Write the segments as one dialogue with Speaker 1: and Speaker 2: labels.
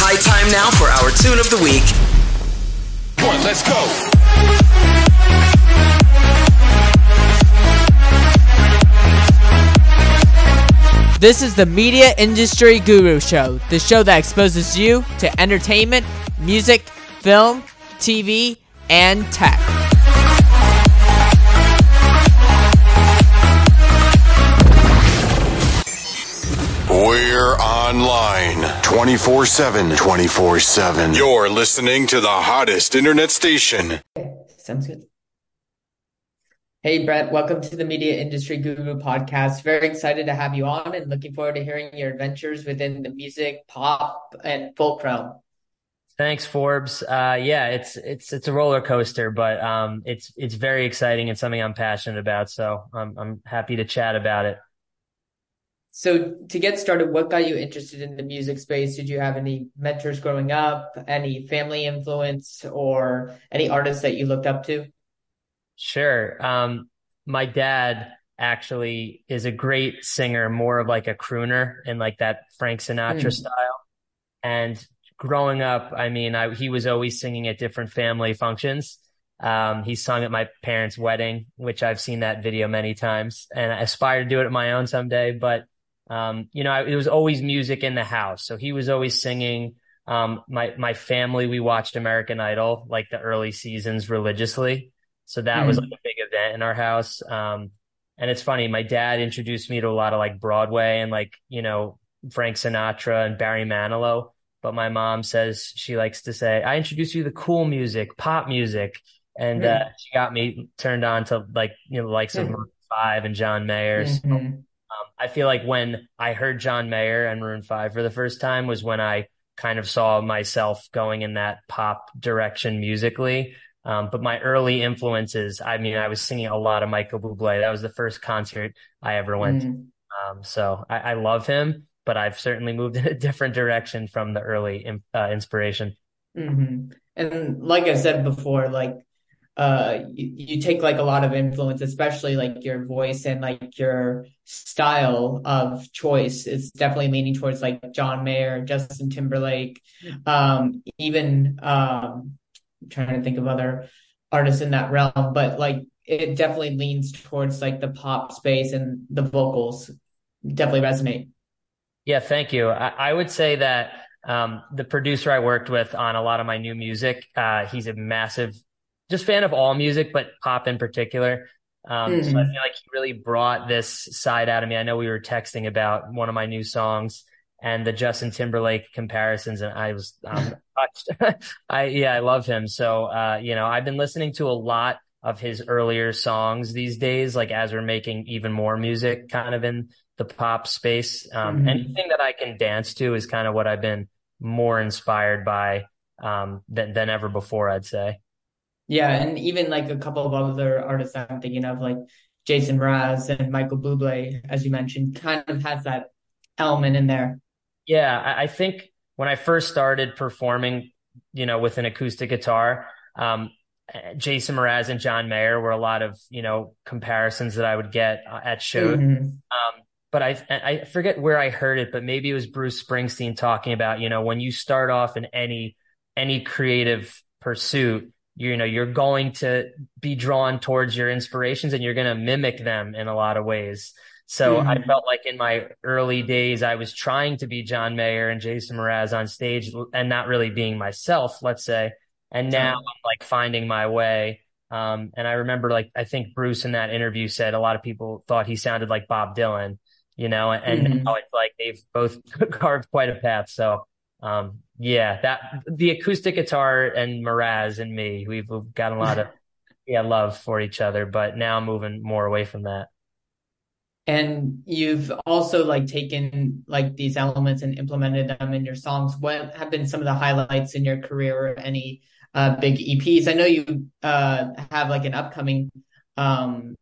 Speaker 1: high time now for our tune of the week.
Speaker 2: One, let's go.
Speaker 3: This is the Media Industry Guru Show, the show that exposes you to entertainment, music, film, TV, and tech.
Speaker 2: Online 24 7. 24 7. You're listening to the hottest internet station.
Speaker 3: Sounds good. Hey, Brett, welcome to the Media Industry Guru podcast. Very excited to have you on and looking forward to hearing your adventures within the music, pop, and folk realm.
Speaker 4: Thanks, Forbes. Uh, yeah, it's it's it's a roller coaster, but um, it's it's very exciting and something I'm passionate about. So I'm I'm happy to chat about it.
Speaker 3: So to get started, what got you interested in the music space? Did you have any mentors growing up, any family influence, or any artists that you looked up to?
Speaker 4: Sure. Um, my dad actually is a great singer, more of like a crooner in like that Frank Sinatra mm. style. And growing up, I mean, I, he was always singing at different family functions. Um, he sung at my parents' wedding, which I've seen that video many times, and I aspire to do it at my own someday. But um, you know, I, it was always music in the house. So he was always singing. Um, my, my family, we watched American Idol, like the early seasons religiously. So that mm. was like a big event in our house. Um, and it's funny, my dad introduced me to a lot of like Broadway and like, you know, Frank Sinatra and Barry Manilow. But my mom says she likes to say, I introduced you to the cool music, pop music. And, mm. uh, she got me turned on to like, you know, the likes mm. of Five and John Mayer. Mm-hmm. So, um, I feel like when I heard John Mayer and Maroon 5 for the first time was when I kind of saw myself going in that pop direction musically. Um, but my early influences, I mean, I was singing a lot of Michael Bublé. That was the first concert I ever went mm. to. Um, so I, I, love him, but I've certainly moved in a different direction from the early uh, inspiration.
Speaker 3: Mm-hmm. And like I said before, like uh you, you take like a lot of influence especially like your voice and like your style of choice is definitely leaning towards like john mayer justin timberlake um even um I'm trying to think of other artists in that realm but like it definitely leans towards like the pop space and the vocals definitely resonate.
Speaker 4: Yeah thank you. I, I would say that um, the producer I worked with on a lot of my new music, uh, he's a massive just fan of all music, but pop in particular. Um, mm-hmm. so I mm-hmm. feel like he really brought this side out of me. I know we were texting about one of my new songs and the Justin Timberlake comparisons, and I was um, touched. I yeah, I love him. So uh, you know, I've been listening to a lot of his earlier songs these days, like as we're making even more music, kind of in the pop space. Um, mm-hmm. Anything that I can dance to is kind of what I've been more inspired by um, than than ever before. I'd say.
Speaker 3: Yeah, and even like a couple of other artists I'm thinking of, like Jason Mraz and Michael Bublé, as you mentioned, kind of has that element in there.
Speaker 4: Yeah, I think when I first started performing, you know, with an acoustic guitar, um, Jason Mraz and John Mayer were a lot of, you know, comparisons that I would get uh, at shows. Mm-hmm. Um, but I, I forget where I heard it, but maybe it was Bruce Springsteen talking about, you know, when you start off in any, any creative pursuit, you know you're going to be drawn towards your inspirations and you're going to mimic them in a lot of ways. So mm-hmm. i felt like in my early days i was trying to be john mayer and jason mraz on stage and not really being myself let's say. And now i'm like finding my way. Um, and i remember like i think bruce in that interview said a lot of people thought he sounded like bob dylan you know and mm-hmm. now it's like they've both carved quite a path. So um, yeah, that the acoustic guitar and Mraz and me, we've, we've got a lot of yeah love for each other, but now I'm moving more away from that.
Speaker 3: And you've also like taken like these elements and implemented them in your songs. What have been some of the highlights in your career or any uh, big EPs? I know you uh, have like an upcoming um,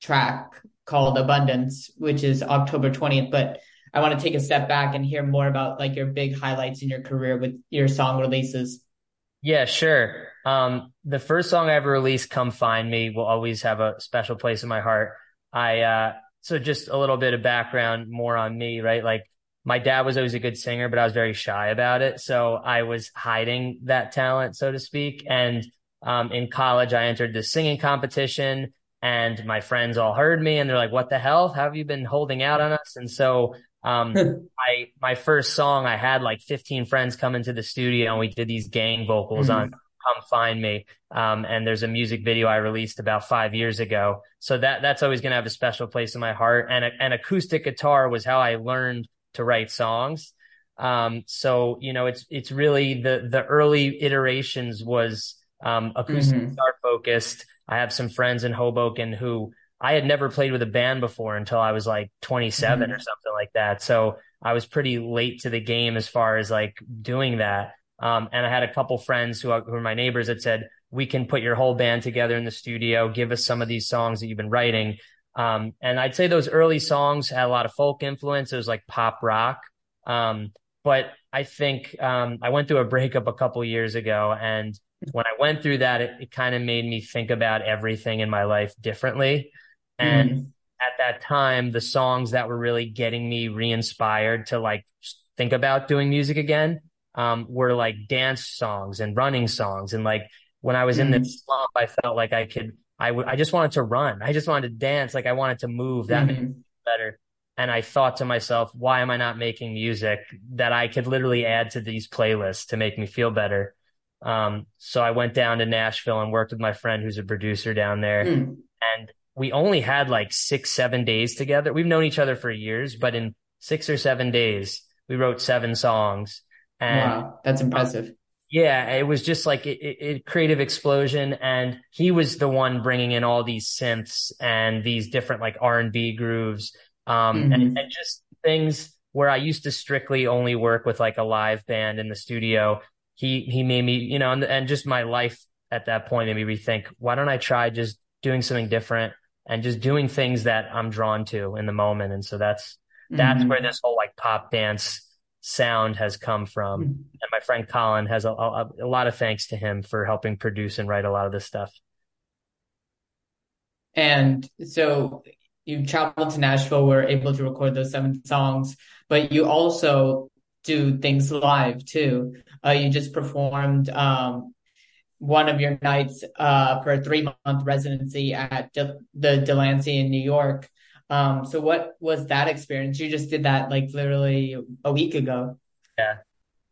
Speaker 3: track called Abundance, which is October 20th, but I want to take a step back and hear more about like your big highlights in your career with your song releases.
Speaker 4: Yeah, sure. Um, the first song I ever released, Come Find Me, will always have a special place in my heart. I, uh, so just a little bit of background more on me, right? Like my dad was always a good singer, but I was very shy about it. So I was hiding that talent, so to speak. And um, in college, I entered the singing competition and my friends all heard me and they're like, what the hell? How have you been holding out on us? And so um, I, my first song, I had like 15 friends come into the studio and we did these gang vocals mm-hmm. on Come Find Me. Um, and there's a music video I released about five years ago. So that, that's always going to have a special place in my heart. And, and acoustic guitar was how I learned to write songs. Um, so, you know, it's, it's really the, the early iterations was, um, acoustic mm-hmm. guitar focused. I have some friends in Hoboken who I had never played with a band before until I was like 27 mm-hmm. or something like that. So I was pretty late to the game as far as like doing that. Um, and I had a couple friends who, are, who were my neighbors that said, we can put your whole band together in the studio. Give us some of these songs that you've been writing. Um, and I'd say those early songs had a lot of folk influence. It was like pop rock. Um, but I think, um, I went through a breakup a couple years ago and when I went through that, it, it kind of made me think about everything in my life differently. And mm. at that time, the songs that were really getting me re-inspired to like think about doing music again, um, were like dance songs and running songs. And like when I was mm. in this mm-hmm. slump, I felt like I could, I, w- I just wanted to run. I just wanted to dance. Like I wanted to move. That mm-hmm. made me better. And I thought to myself, why am I not making music that I could literally add to these playlists to make me feel better? Um, so I went down to Nashville and worked with my friend who's a producer down there. Mm. And we only had like six, seven days together. We've known each other for years, but in six or seven days, we wrote seven songs. And
Speaker 3: wow, that's impressive.
Speaker 4: Yeah, it was just like a, it, creative explosion, and he was the one bringing in all these synths and these different like R and B grooves, um, mm-hmm. and, and just things where I used to strictly only work with like a live band in the studio he he made me, you know, and, and just my life at that point made me rethink, why don't I try just doing something different and just doing things that I'm drawn to in the moment. And so that's that's mm-hmm. where this whole like pop dance sound has come from. Mm-hmm. And my friend Colin has a, a, a lot of thanks to him for helping produce and write a lot of this stuff.
Speaker 3: And so you traveled to Nashville, were able to record those seven songs, but you also do things live too. Uh, you just performed um, one of your nights uh, for a three month residency at De- the Delancey in New York. Um, so what was that experience? You just did that like literally a week ago.
Speaker 4: Yeah.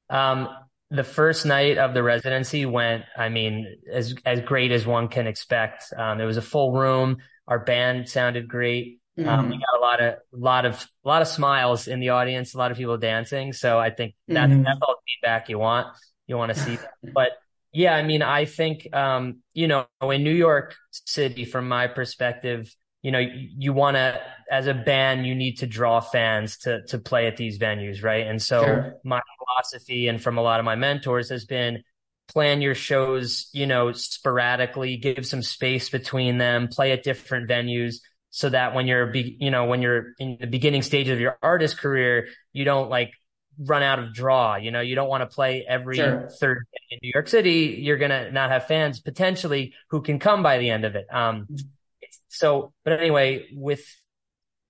Speaker 4: Um, the first night of the residency went, I mean, as as great as one can expect. Um, it was a full room. Our band sounded great. Mm-hmm. Um, we mm-hmm. got a lot of, lot of, a lot of smiles in the audience, a lot of people dancing. So I think that, mm-hmm. that's all the feedback you want. You want to see that. But yeah, I mean, I think, um, you know, in New York City, from my perspective, you know, you, you want to, as a band, you need to draw fans to, to play at these venues. Right. And so sure. my philosophy and from a lot of my mentors has been, plan your shows, you know, sporadically, give some space between them, play at different venues so that when you're, be, you know, when you're in the beginning stage of your artist career, you don't like run out of draw. You know, you don't want to play every sure. third in New York City. You're going to not have fans potentially who can come by the end of it. Um, so, but anyway, with,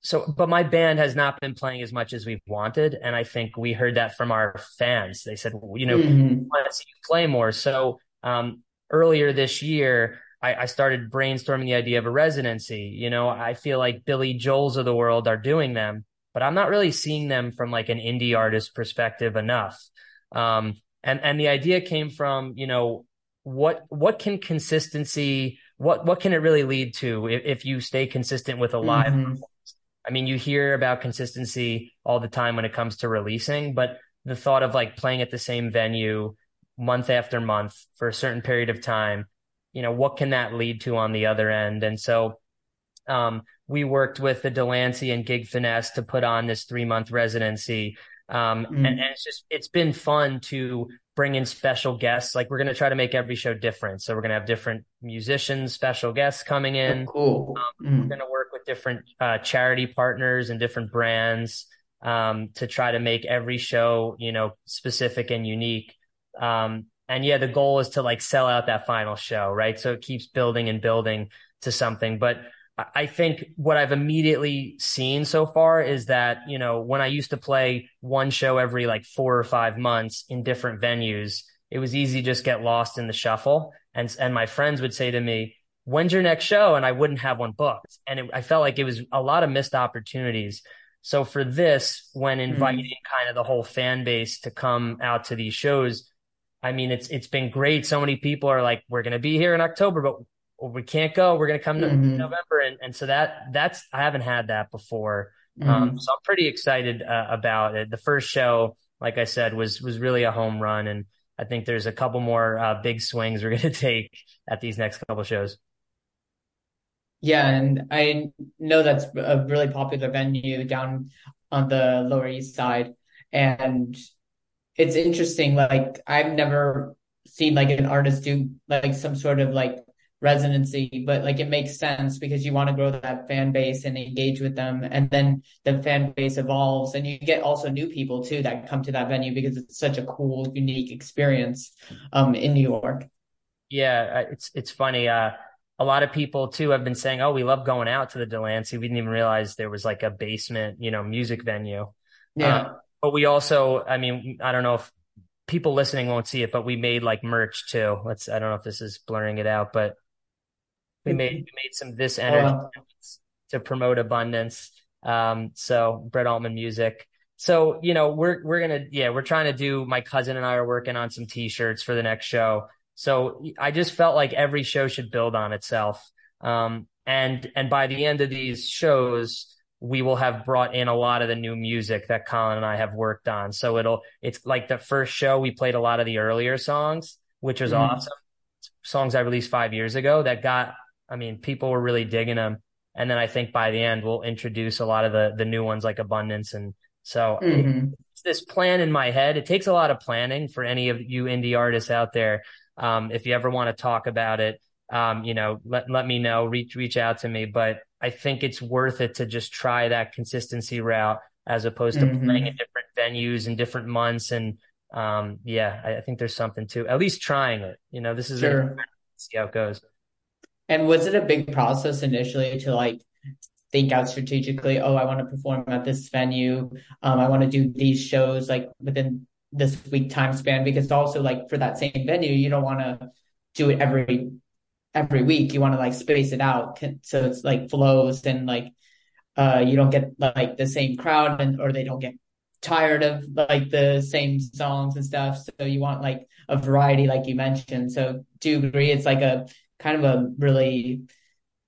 Speaker 4: so, but my band has not been playing as much as we've wanted. And I think we heard that from our fans. They said, well, you know, mm-hmm. we want to see you play more. So, um, earlier this year, I, I started brainstorming the idea of a residency. You know, I feel like Billy Joel's of the world are doing them, but I'm not really seeing them from like an indie artist perspective enough. Um, and and the idea came from you know what what can consistency what what can it really lead to if, if you stay consistent with a live mm-hmm. I mean, you hear about consistency all the time when it comes to releasing, but the thought of like playing at the same venue month after month for a certain period of time you know, what can that lead to on the other end? And so, um, we worked with the Delancey and Gig Finesse to put on this three month residency. Um, mm. and, and, it's just, it's been fun to bring in special guests. Like we're going to try to make every show different. So we're going to have different musicians, special guests coming in.
Speaker 3: Oh, cool.
Speaker 4: Um, mm. We're going to work with different, uh, charity partners and different brands, um, to try to make every show, you know, specific and unique. Um, and yeah, the goal is to like sell out that final show, right? So it keeps building and building to something. But I think what I've immediately seen so far is that, you know, when I used to play one show every like four or five months in different venues, it was easy to just get lost in the shuffle. And, and my friends would say to me, when's your next show? And I wouldn't have one booked. And it, I felt like it was a lot of missed opportunities. So for this, when hmm. inviting mm. kind of the whole fan base to come out to these shows, I mean, it's, it's been great. So many people are like, we're going to be here in October, but we can't go. We're going to come mm-hmm. November. And, and so that, that's, I haven't had that before. Mm-hmm. Um, so I'm pretty excited uh, about it. The first show, like I said, was, was really a home run. And I think there's a couple more uh, big swings we're going to take at these next couple shows.
Speaker 3: Yeah, and I know that's a really popular venue down on the Lower East Side, and it's interesting. Like I've never seen like an artist do like some sort of like residency, but like it makes sense because you want to grow that fan base and engage with them. And then the fan base evolves and you get also new people too that come to that venue because it's such a cool, unique experience um in New York.
Speaker 4: Yeah, it's it's funny. Uh a lot of people too have been saying, "Oh, we love going out to the Delancey." We didn't even realize there was like a basement, you know, music venue.
Speaker 3: Yeah. Uh,
Speaker 4: but we also, I mean, I don't know if people listening won't see it, but we made like merch too. Let's, I don't know if this is blurring it out, but we made we made some this energy to promote abundance. Um, so Brett Altman music. So you know we're we're gonna yeah we're trying to do. My cousin and I are working on some T-shirts for the next show. So I just felt like every show should build on itself. Um, and and by the end of these shows, we will have brought in a lot of the new music that Colin and I have worked on. So it'll it's like the first show we played a lot of the earlier songs, which was mm. awesome. Songs I released five years ago that got I mean, people were really digging them. And then I think by the end, we'll introduce a lot of the the new ones like Abundance. And so mm-hmm. it's this plan in my head. It takes a lot of planning for any of you indie artists out there. Um, if you ever want to talk about it, um, you know, let let me know. Reach reach out to me. But I think it's worth it to just try that consistency route as opposed to mm-hmm. playing in different venues and different months. And um, yeah, I, I, think there's something to at least trying it. You know, this is sure. a, see how it goes.
Speaker 3: And was it a big process initially to like think out strategically, oh, I want to perform at this venue. Um, I want to do these shows like within this week time span because also like for that same venue, you don't want to do it every every week. You want to like space it out so it's like flows and like uh you don't get like the same crowd and or they don't get tired of like the same songs and stuff. So you want like a variety, like you mentioned. So do you agree it's like a kind of a really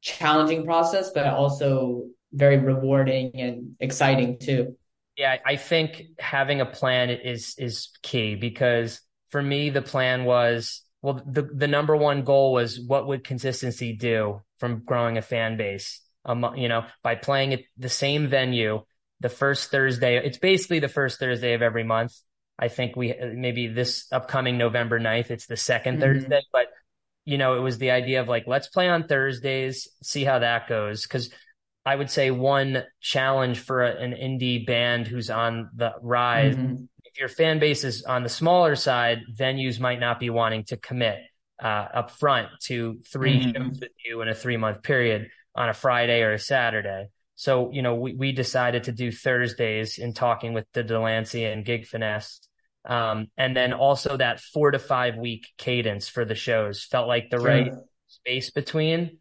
Speaker 3: challenging process, but also very rewarding and exciting too.
Speaker 4: Yeah, I think having a plan is is key because for me the plan was well the the number one goal was what would consistency do from growing a fan base um, you know by playing at the same venue the first Thursday it's basically the first Thursday of every month I think we maybe this upcoming November 9th it's the 2nd mm-hmm. Thursday but you know, it was the idea of like, let's play on Thursdays, see how that goes. Cause I would say one challenge for a, an indie band who's on the rise, mm-hmm. if your fan base is on the smaller side, venues might not be wanting to commit uh, up front to 3 mm-hmm. shows with you in a three month period on a Friday or a Saturday. So, you know, we, we decided to do Thursdays in talking with the Delancey and Gig Finesse um, and then also that four to five week cadence for the shows felt like the sure. right space between.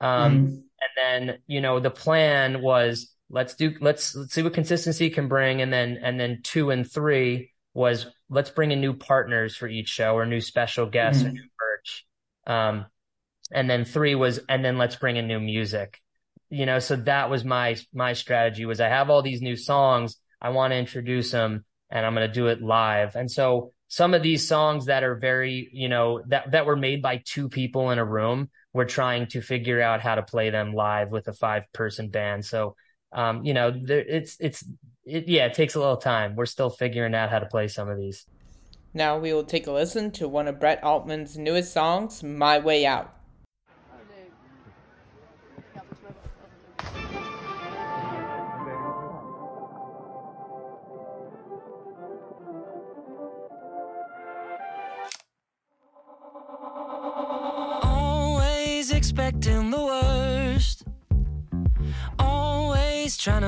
Speaker 4: Um, mm. and then, you know, the plan was let's do, let's, let's see what consistency can bring. And then, and then two and three was let's bring in new partners for each show or new special guests mm. or new merch. Um, and then three was, and then let's bring in new music, you know, so that was my, my strategy was I have all these new songs. I want to introduce them and I'm going to do it live. And so some of these songs that are very, you know, that, that were made by two people in a room, we're trying to figure out how to play them live with a five person band. So, um, you know, there, it's, it's, it, yeah, it takes a little time. We're still figuring out how to play some of these.
Speaker 3: Now we will take a listen to one of Brett Altman's newest songs, My Way Out.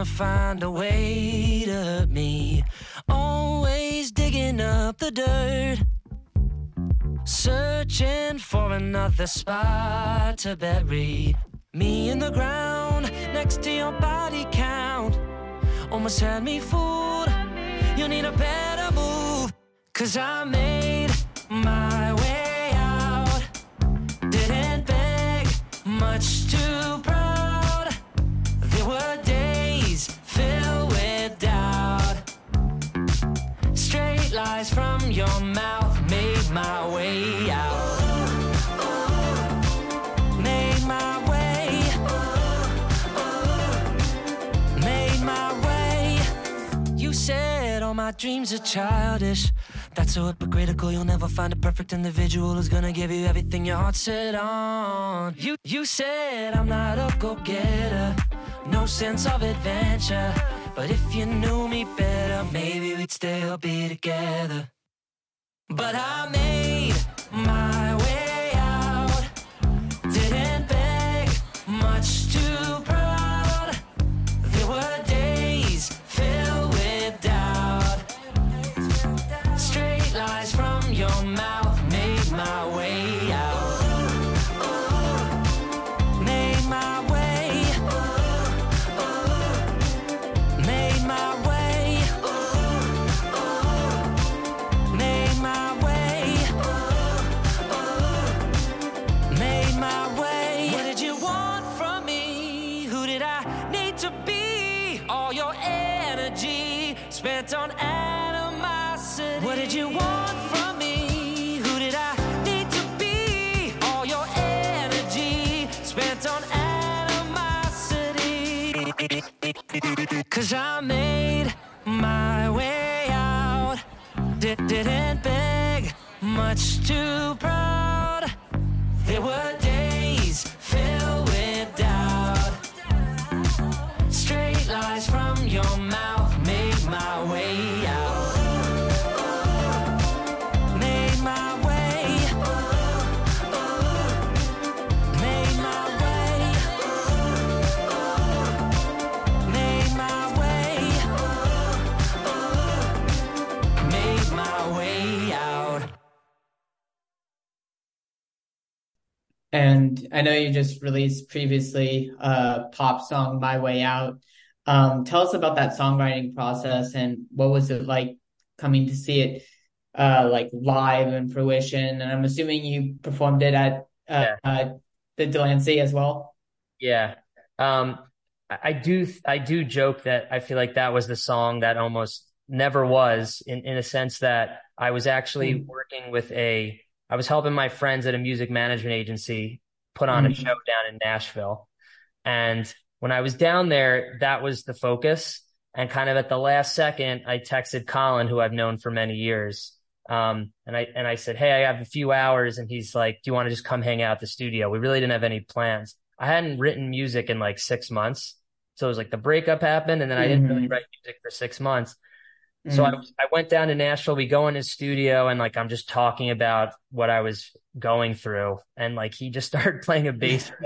Speaker 5: Find a way to hurt me. Always digging up the dirt. Searching for another spot to bury me in the ground next to your body count. Almost had me fooled. You need a better move. Cause I made my lies from your mouth made my way out. Made my way. Made my way. You said all my dreams are childish. That's so hypocritical. You'll never find a perfect individual who's gonna give you everything your heart's set on. You you said I'm not a go-getter, no sense of adventure. But if you knew me better, maybe we'd still be together. But I made my way on animosity. What did you want from me? Who did I need to be? All your energy spent on animosity. Cause I made my way out. Did, didn't beg, much too
Speaker 3: And I know you just released previously a pop song, My Way Out. Um, tell us about that songwriting process and what was it like coming to see it uh, like live in fruition? And I'm assuming you performed it at uh,
Speaker 4: Yeah.
Speaker 3: uh, the Delancey as well.
Speaker 4: Yeah. Um, I do, I do joke that I feel like that was the song that almost never was in, in a sense that I was actually
Speaker 3: Mm.
Speaker 4: working with a, I was helping my friends at a music management agency put on a
Speaker 3: Mm.
Speaker 4: show down in Nashville. And when I was down there, that was the focus. And kind of at the last second, I texted Colin, who I've known for many years. Um, and I, and I said, Hey, I have a few hours. And he's like, do you want to just come hang out at the studio? We really didn't have any plans. I hadn't written music in like six months. So it was like the breakup happened and then I didn't really
Speaker 3: Mhm.
Speaker 4: write music for six months. So I,
Speaker 3: Mm.
Speaker 4: I went down to Nashville. We go in his studio and like I'm just talking about what I was going through. And like he just started playing a bass.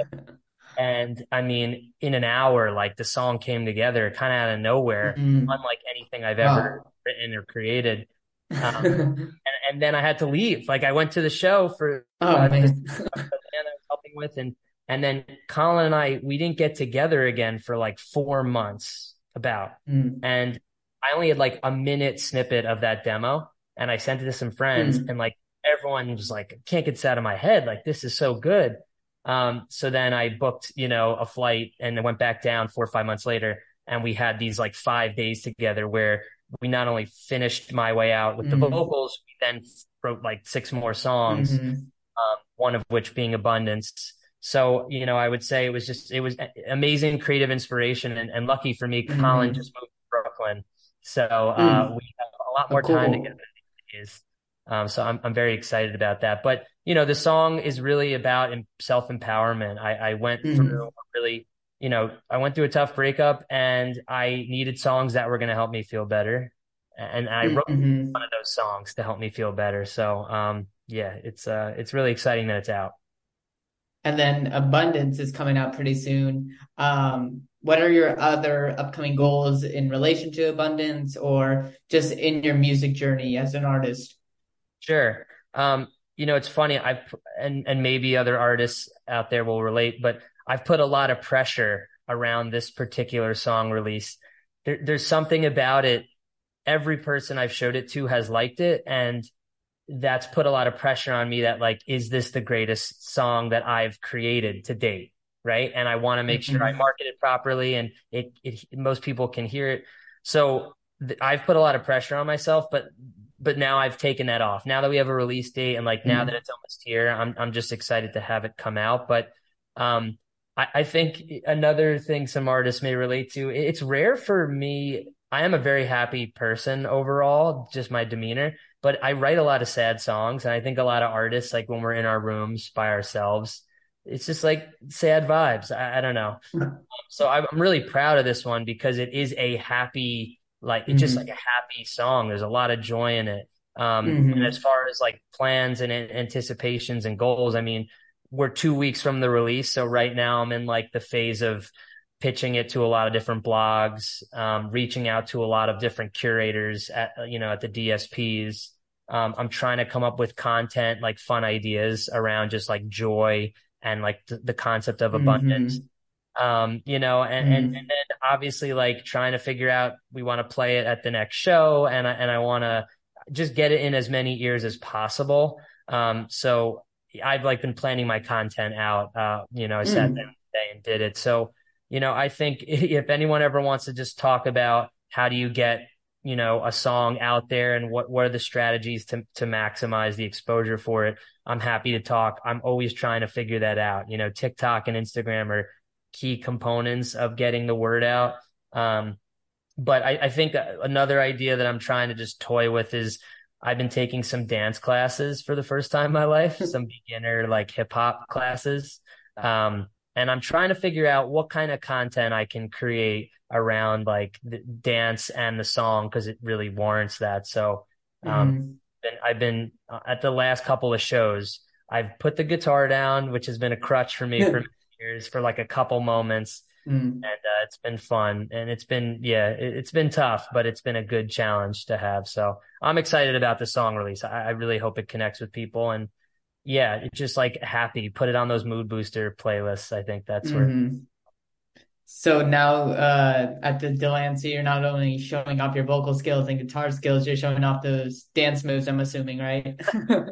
Speaker 4: And I mean, in an hour, like the song came together kind of out of nowhere,
Speaker 3: Mm.
Speaker 4: unlike anything I've ever
Speaker 3: Wow.
Speaker 4: written or created. Um, and, and then I had to leave. Like I went to the show for
Speaker 3: Oh
Speaker 4: uh,
Speaker 3: man.
Speaker 4: band I was helping with, and and then Colin and I we didn't get together again for like four months about.
Speaker 3: Mm.
Speaker 4: And I only had like a minute snippet of that demo, and I sent it to some friends,
Speaker 3: Mm.
Speaker 4: and like everyone was like, "Can't get this out of my head. Like this is so good." Um, so then I booked, you know, a flight and then went back down four or five months later, and we had these like five days together where we not only finished my way out with the
Speaker 3: Mhm.
Speaker 4: vocals, we then wrote like six more songs,
Speaker 3: Mhm.
Speaker 4: um, one of which being Abundance. So, you know, I would say it was just, it was amazing creative inspiration and, and lucky for me, Colin
Speaker 3: Mhm.
Speaker 4: just moved to Brooklyn. So, uh,
Speaker 3: Mm.
Speaker 4: we have a lot
Speaker 3: Oh,
Speaker 4: more time
Speaker 3: cool.
Speaker 4: together is. Um, so I'm I'm very excited about that. But you know, the song is really about self-empowerment. I, I went
Speaker 3: Mhm.
Speaker 4: through a really, you know, I went through a tough breakup and I needed songs that were going to help me feel better. And I wrote
Speaker 3: Mhm.
Speaker 4: one of those songs to help me feel better. So um, yeah, it's uh, it's really exciting that it's out.
Speaker 3: and then Abundance is coming out pretty soon. Um, what are your other upcoming goals in relation to Abundance or just in your music journey as an artist?
Speaker 4: Sure. Um, you know, it's funny. I've and and maybe other artists out there will relate, but I've put a lot of pressure around this particular song release. There, there's something about it. Every person I've showed it to has liked it, and that's put a lot of pressure on me. That like, is this the greatest song that I've created to date? Right, and I want to make sure I mm-hmm. market it properly, and it, it most people can hear it. So th- I've put a lot of pressure on myself, but but now I've taken that off. Now that we have a release date and like mm-hmm. now that it's almost here, I'm I'm just excited to have it come out. But um I, I think another thing some artists may relate to, it's rare for me. I am a very happy person overall, just my demeanor, but I write a lot of sad songs. And I think a lot of artists, like when we're in our rooms by ourselves, it's just like sad vibes. I, I don't know. so I'm really proud of this one because it is a happy, like it's mm-hmm. just like a happy song. There's a lot of joy in it. Um, mm-hmm. and as far as like plans and anticipations and goals, I mean, we're two weeks from the release. So right now I'm in like the phase of pitching it to a lot of different blogs, um, reaching out to a lot of different curators at, you know, at the DSPs. Um, I'm trying to come up with content, like fun ideas around just like joy and like th- the concept of abundance. Mm-hmm. Um, you know, and, mm-hmm. and, and then obviously like trying to figure out, we want to play it at the next show and I, and I want to just get it in as many ears as possible. Um, so I've like been planning my content out. Uh, you know, I sat mm. there today and did it. So, you know, I think if anyone ever wants to just talk about how do you get, you know, a song out there and what, what are the strategies to, to maximize the exposure for it, I'm happy to talk. I'm always trying to figure that out. You know, TikTok and Instagram are key components of getting the word out. Um, but I, I think another idea that I'm trying to just toy with is I've been taking some dance classes for the first time in my life, some beginner like hip hop classes. Um, and I'm trying to figure out what kind of content I can create around like the dance and the song because it really warrants that. So, um, mm-hmm. been, I've been uh, at the last couple of shows. I've put the guitar down, which has been a crutch for me for years, for like a couple moments. Mm. And uh, it's been fun, and it's been yeah, it, has been tough, but it's been a good challenge to have. So I'm excited about the song release. I, I really hope it connects with people, and yeah, it's just like happy. Put it on those mood booster playlists. I think that's where. Mm-hmm.
Speaker 3: So now uh, at the Delancey, you're not only showing off your vocal skills and guitar skills, you're showing off those dance moves. I'm assuming, right?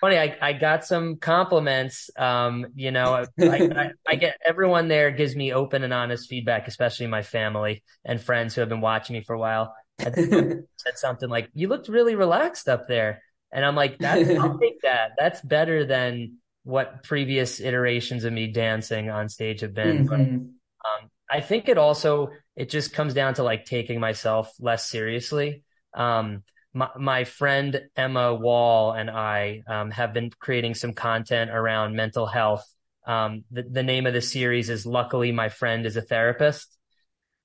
Speaker 4: funny. I, I got some compliments. Um, you know, I, I, I, get everyone there gives me open and honest feedback, especially my family and friends who have been watching me for a while. said something like, "You looked really relaxed up there," and I'm like, "That I'll take that. That's better than what previous iterations of me dancing on stage have been." Mm-hmm. But, um, I think it also it just comes down to like taking myself less seriously. Um, my, my friend Emma Wall and I um, have been creating some content around mental health. Um, the, the, name of the series is Luckily My Friend is a Therapist.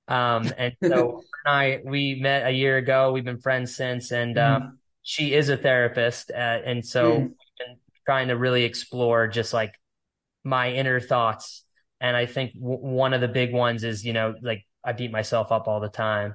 Speaker 4: Um, and so and I, we met a year ago. We've been friends since, and mm. She is a therapist. Uh, and so mm. trying to really explore just like my inner thoughts. And I think w- one of the big ones is, you know, like I beat myself up all the time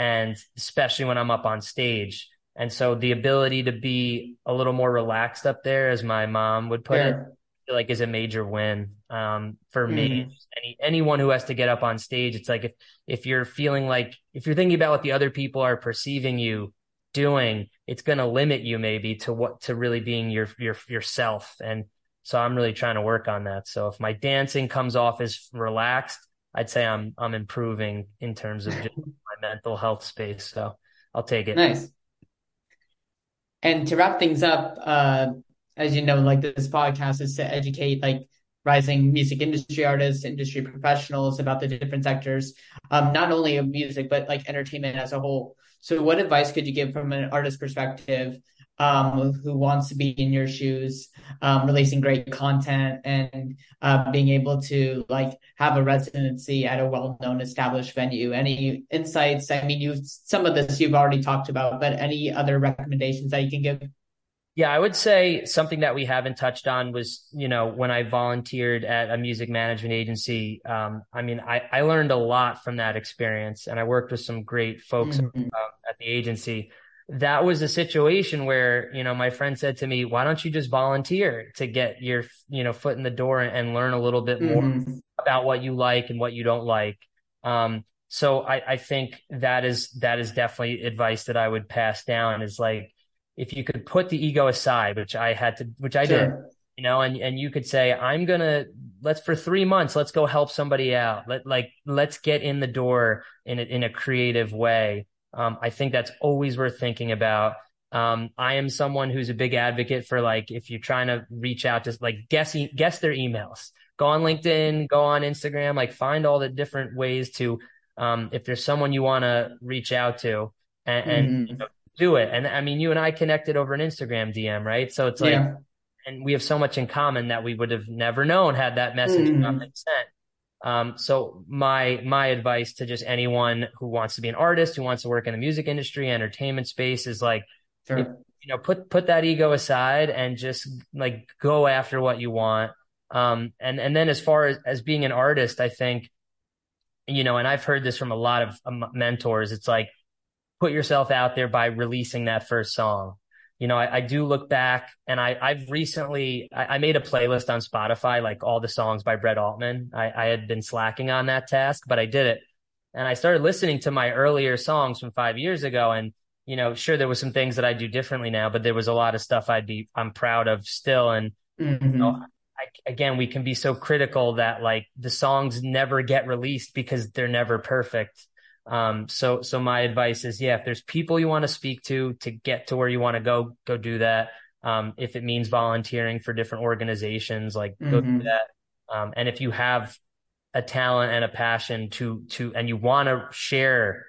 Speaker 4: and especially when I'm up on stage. And so the ability to be a little more relaxed up there, as my mom would put yeah. it, I feel like is a major win um, for mm. me. Mm-hmm. Any anyone who has to get up on stage, it's like if if you're feeling like if you're thinking about what the other people are perceiving you doing, it's going to limit you maybe to what to really being your your yourself. And so I'm really trying to work on that. So if my dancing comes off as relaxed, I'd say I'm I'm improving in terms of just my mental health space. So I'll take it.
Speaker 3: Nice. And to wrap things up, uh, as you know, like this podcast is to educate like rising music industry artists, industry professionals about the different sectors, um, not only of music but like entertainment as a whole. So, what advice could you give from an artist perspective um, who wants to be in your shoes, um, releasing great content and uh, being able to like have a residency at a well-known established venue. Any insights? I mean, you some of this you've already talked about, but any other recommendations that you can give?
Speaker 4: Yeah, I would say something that we haven't touched on was, you know, when I volunteered at a music management agency. Um, I mean, I, I learned a lot from that experience and I worked with some great folks mm-hmm. uh, at the agency. That was a situation where, you know, my friend said to me, why don't you just volunteer to get your, you know, foot in the door and learn a little bit more mm-hmm. about what you like and what you don't like. Um, so I, I think that is, that is definitely advice that I would pass down is like, if you could put the ego aside, which I had to, which I sure. did, you know, and, and you could say, I'm going to, let's for three months, let's go help somebody out. Let, like, let's get in the door in a, in a creative way. Um, I think that's always worth thinking about. Um, I am someone who's a big advocate for like, if you're trying to reach out to like guess, e- guess their emails, go on LinkedIn, go on Instagram, like find all the different ways to, um, if there's someone you want to reach out to and, mm-hmm. and you know, do it. And I mean, you and I connected over an Instagram DM, right? So it's like, yeah. and we have so much in common that we would have never known had that message mm. not been sent. Um, so my my advice to just anyone who wants to be an artist, who wants to work in the music industry, entertainment space, is like, sure. if, you know, put put that ego aside and just like go after what you want. Um, and and then as far as as being an artist, I think, you know, and I've heard this from a lot of um, mentors. It's like put yourself out there by releasing that first song. You know, I, I do look back and I, I've recently, I, I, made a playlist on Spotify, like all the songs by Brett Altman. I, I had been slacking on that task, but I did it. And I started listening to my earlier songs from five years ago. And, you know, sure, there was some things that I do differently now, but there was a lot of stuff I'd be, I'm proud of still. And, mm-hmm. you know, I, again, we can be so critical that like the songs never get released because they're never perfect. Um, so, so my advice is, yeah, if there's people you want to speak to to get to where you want to go, go do that. Um, if it means volunteering for different organizations, like mm-hmm. go do mm-hmm. that. Um, and if you have a talent and a passion to, to, and you want to share,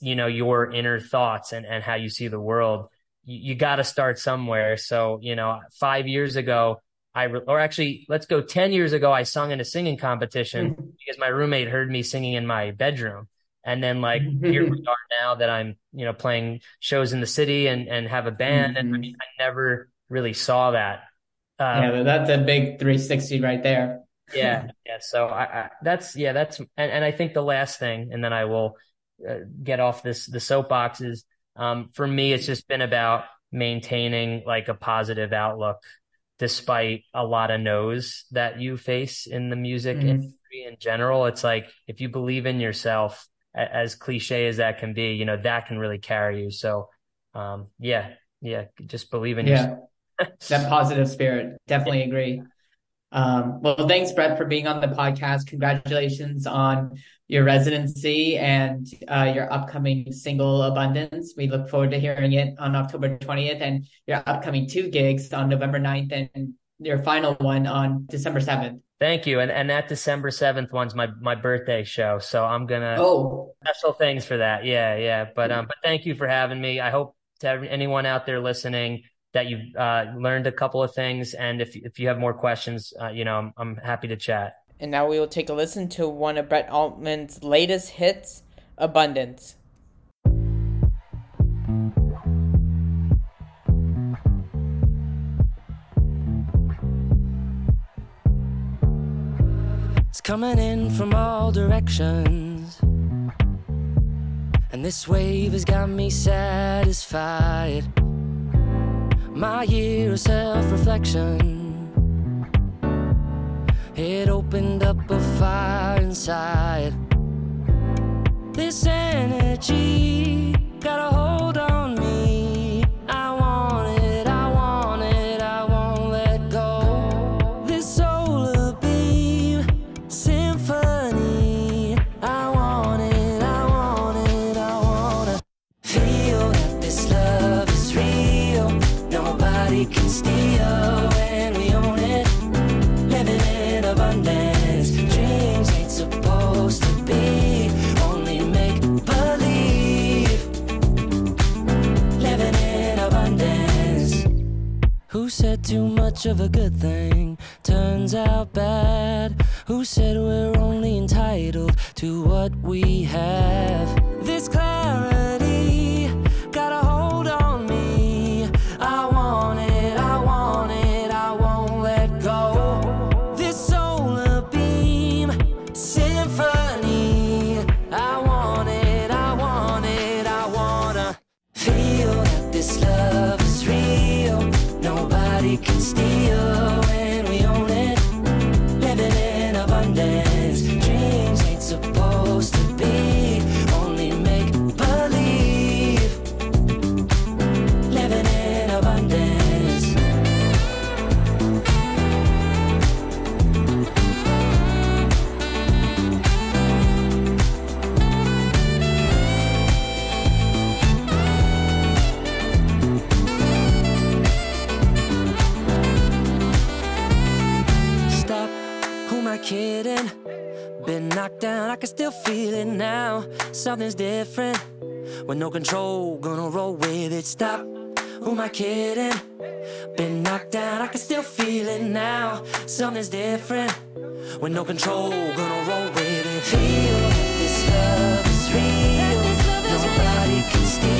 Speaker 4: you know, your inner thoughts and, and how you see the world, you, you got to start somewhere. So, you know, five years ago, I, re- or actually, let's go 10 years ago, I sung in a singing competition mm-hmm. because my roommate heard me singing in my bedroom. And then like here we are now that I'm, you know, playing shows in the city and, and have a band. Mm-hmm. And I, mean, I never really saw that.
Speaker 3: Um, yeah, that's a big 360 right there.
Speaker 4: yeah. Yeah. So I, I, that's, yeah, that's, and, and I think the last thing, and then I will uh, get off this, the soapbox is, um, for me, it's just been about maintaining like a positive outlook despite a lot of no's that you face in the music mm-hmm. industry in general. It's like, if you believe in yourself, as cliche as that can be, you know, that can really carry you. So, um, yeah, yeah, just believe in yeah.
Speaker 3: that positive spirit. Definitely agree. Um, well, thanks, Brett, for being on the podcast. Congratulations on your residency and uh, your upcoming single Abundance. We look forward to hearing it on October 20th and your upcoming two gigs on November 9th and your final one on December 7th.
Speaker 4: Thank you. And and that December seventh one's my my birthday show, so I'm gonna
Speaker 3: oh
Speaker 4: special things for that. Yeah, yeah. But um, but thank you for having me. I hope to anyone out there listening that you've uh, learned a couple of things, and if if you have more questions, uh, you know, I'm I'm happy to chat.
Speaker 3: And now we will take a listen to one of Brett Altman's latest hits, "Abundance."
Speaker 5: Coming in from all directions. And this wave has got me satisfied. My year of self reflection. It opened up a fire inside. This energy got a nobody can steal still feel it now. Something's different. With no control, gonna roll with it. Stop, who am I kidding? Been knocked down, I can still feel it now. Something's different. With no control, gonna roll with it. Feel this love is real. Nobody can steal.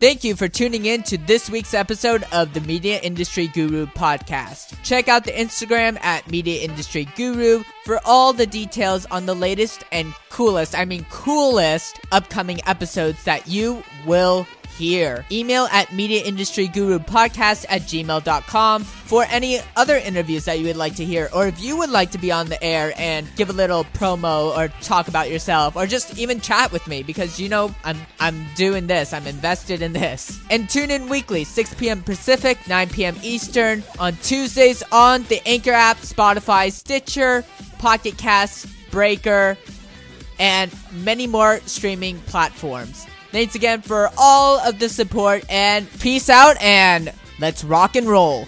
Speaker 6: Thank you for tuning in to this week's episode of the Media Industry Guru podcast. Check out the Instagram at Media Industry Guru for all the details on the latest and coolest, I mean coolest, upcoming episodes that you will hear. Email at mediaindustrygurupodcast at gmail.com for any other interviews that you would like to hear, or if you would like to be on the air and give a little promo or talk about yourself, or just even chat with me because you know I'm I'm doing this, I'm invested in this. And tune in weekly, 6 p.m. Pacific, 9 p.m. Eastern, on Tuesdays on the Anchor app, Spotify, Stitcher, Pocket Cast, Breaker, and many more streaming platforms. Thanks again for all of the support and peace out and let's rock and roll.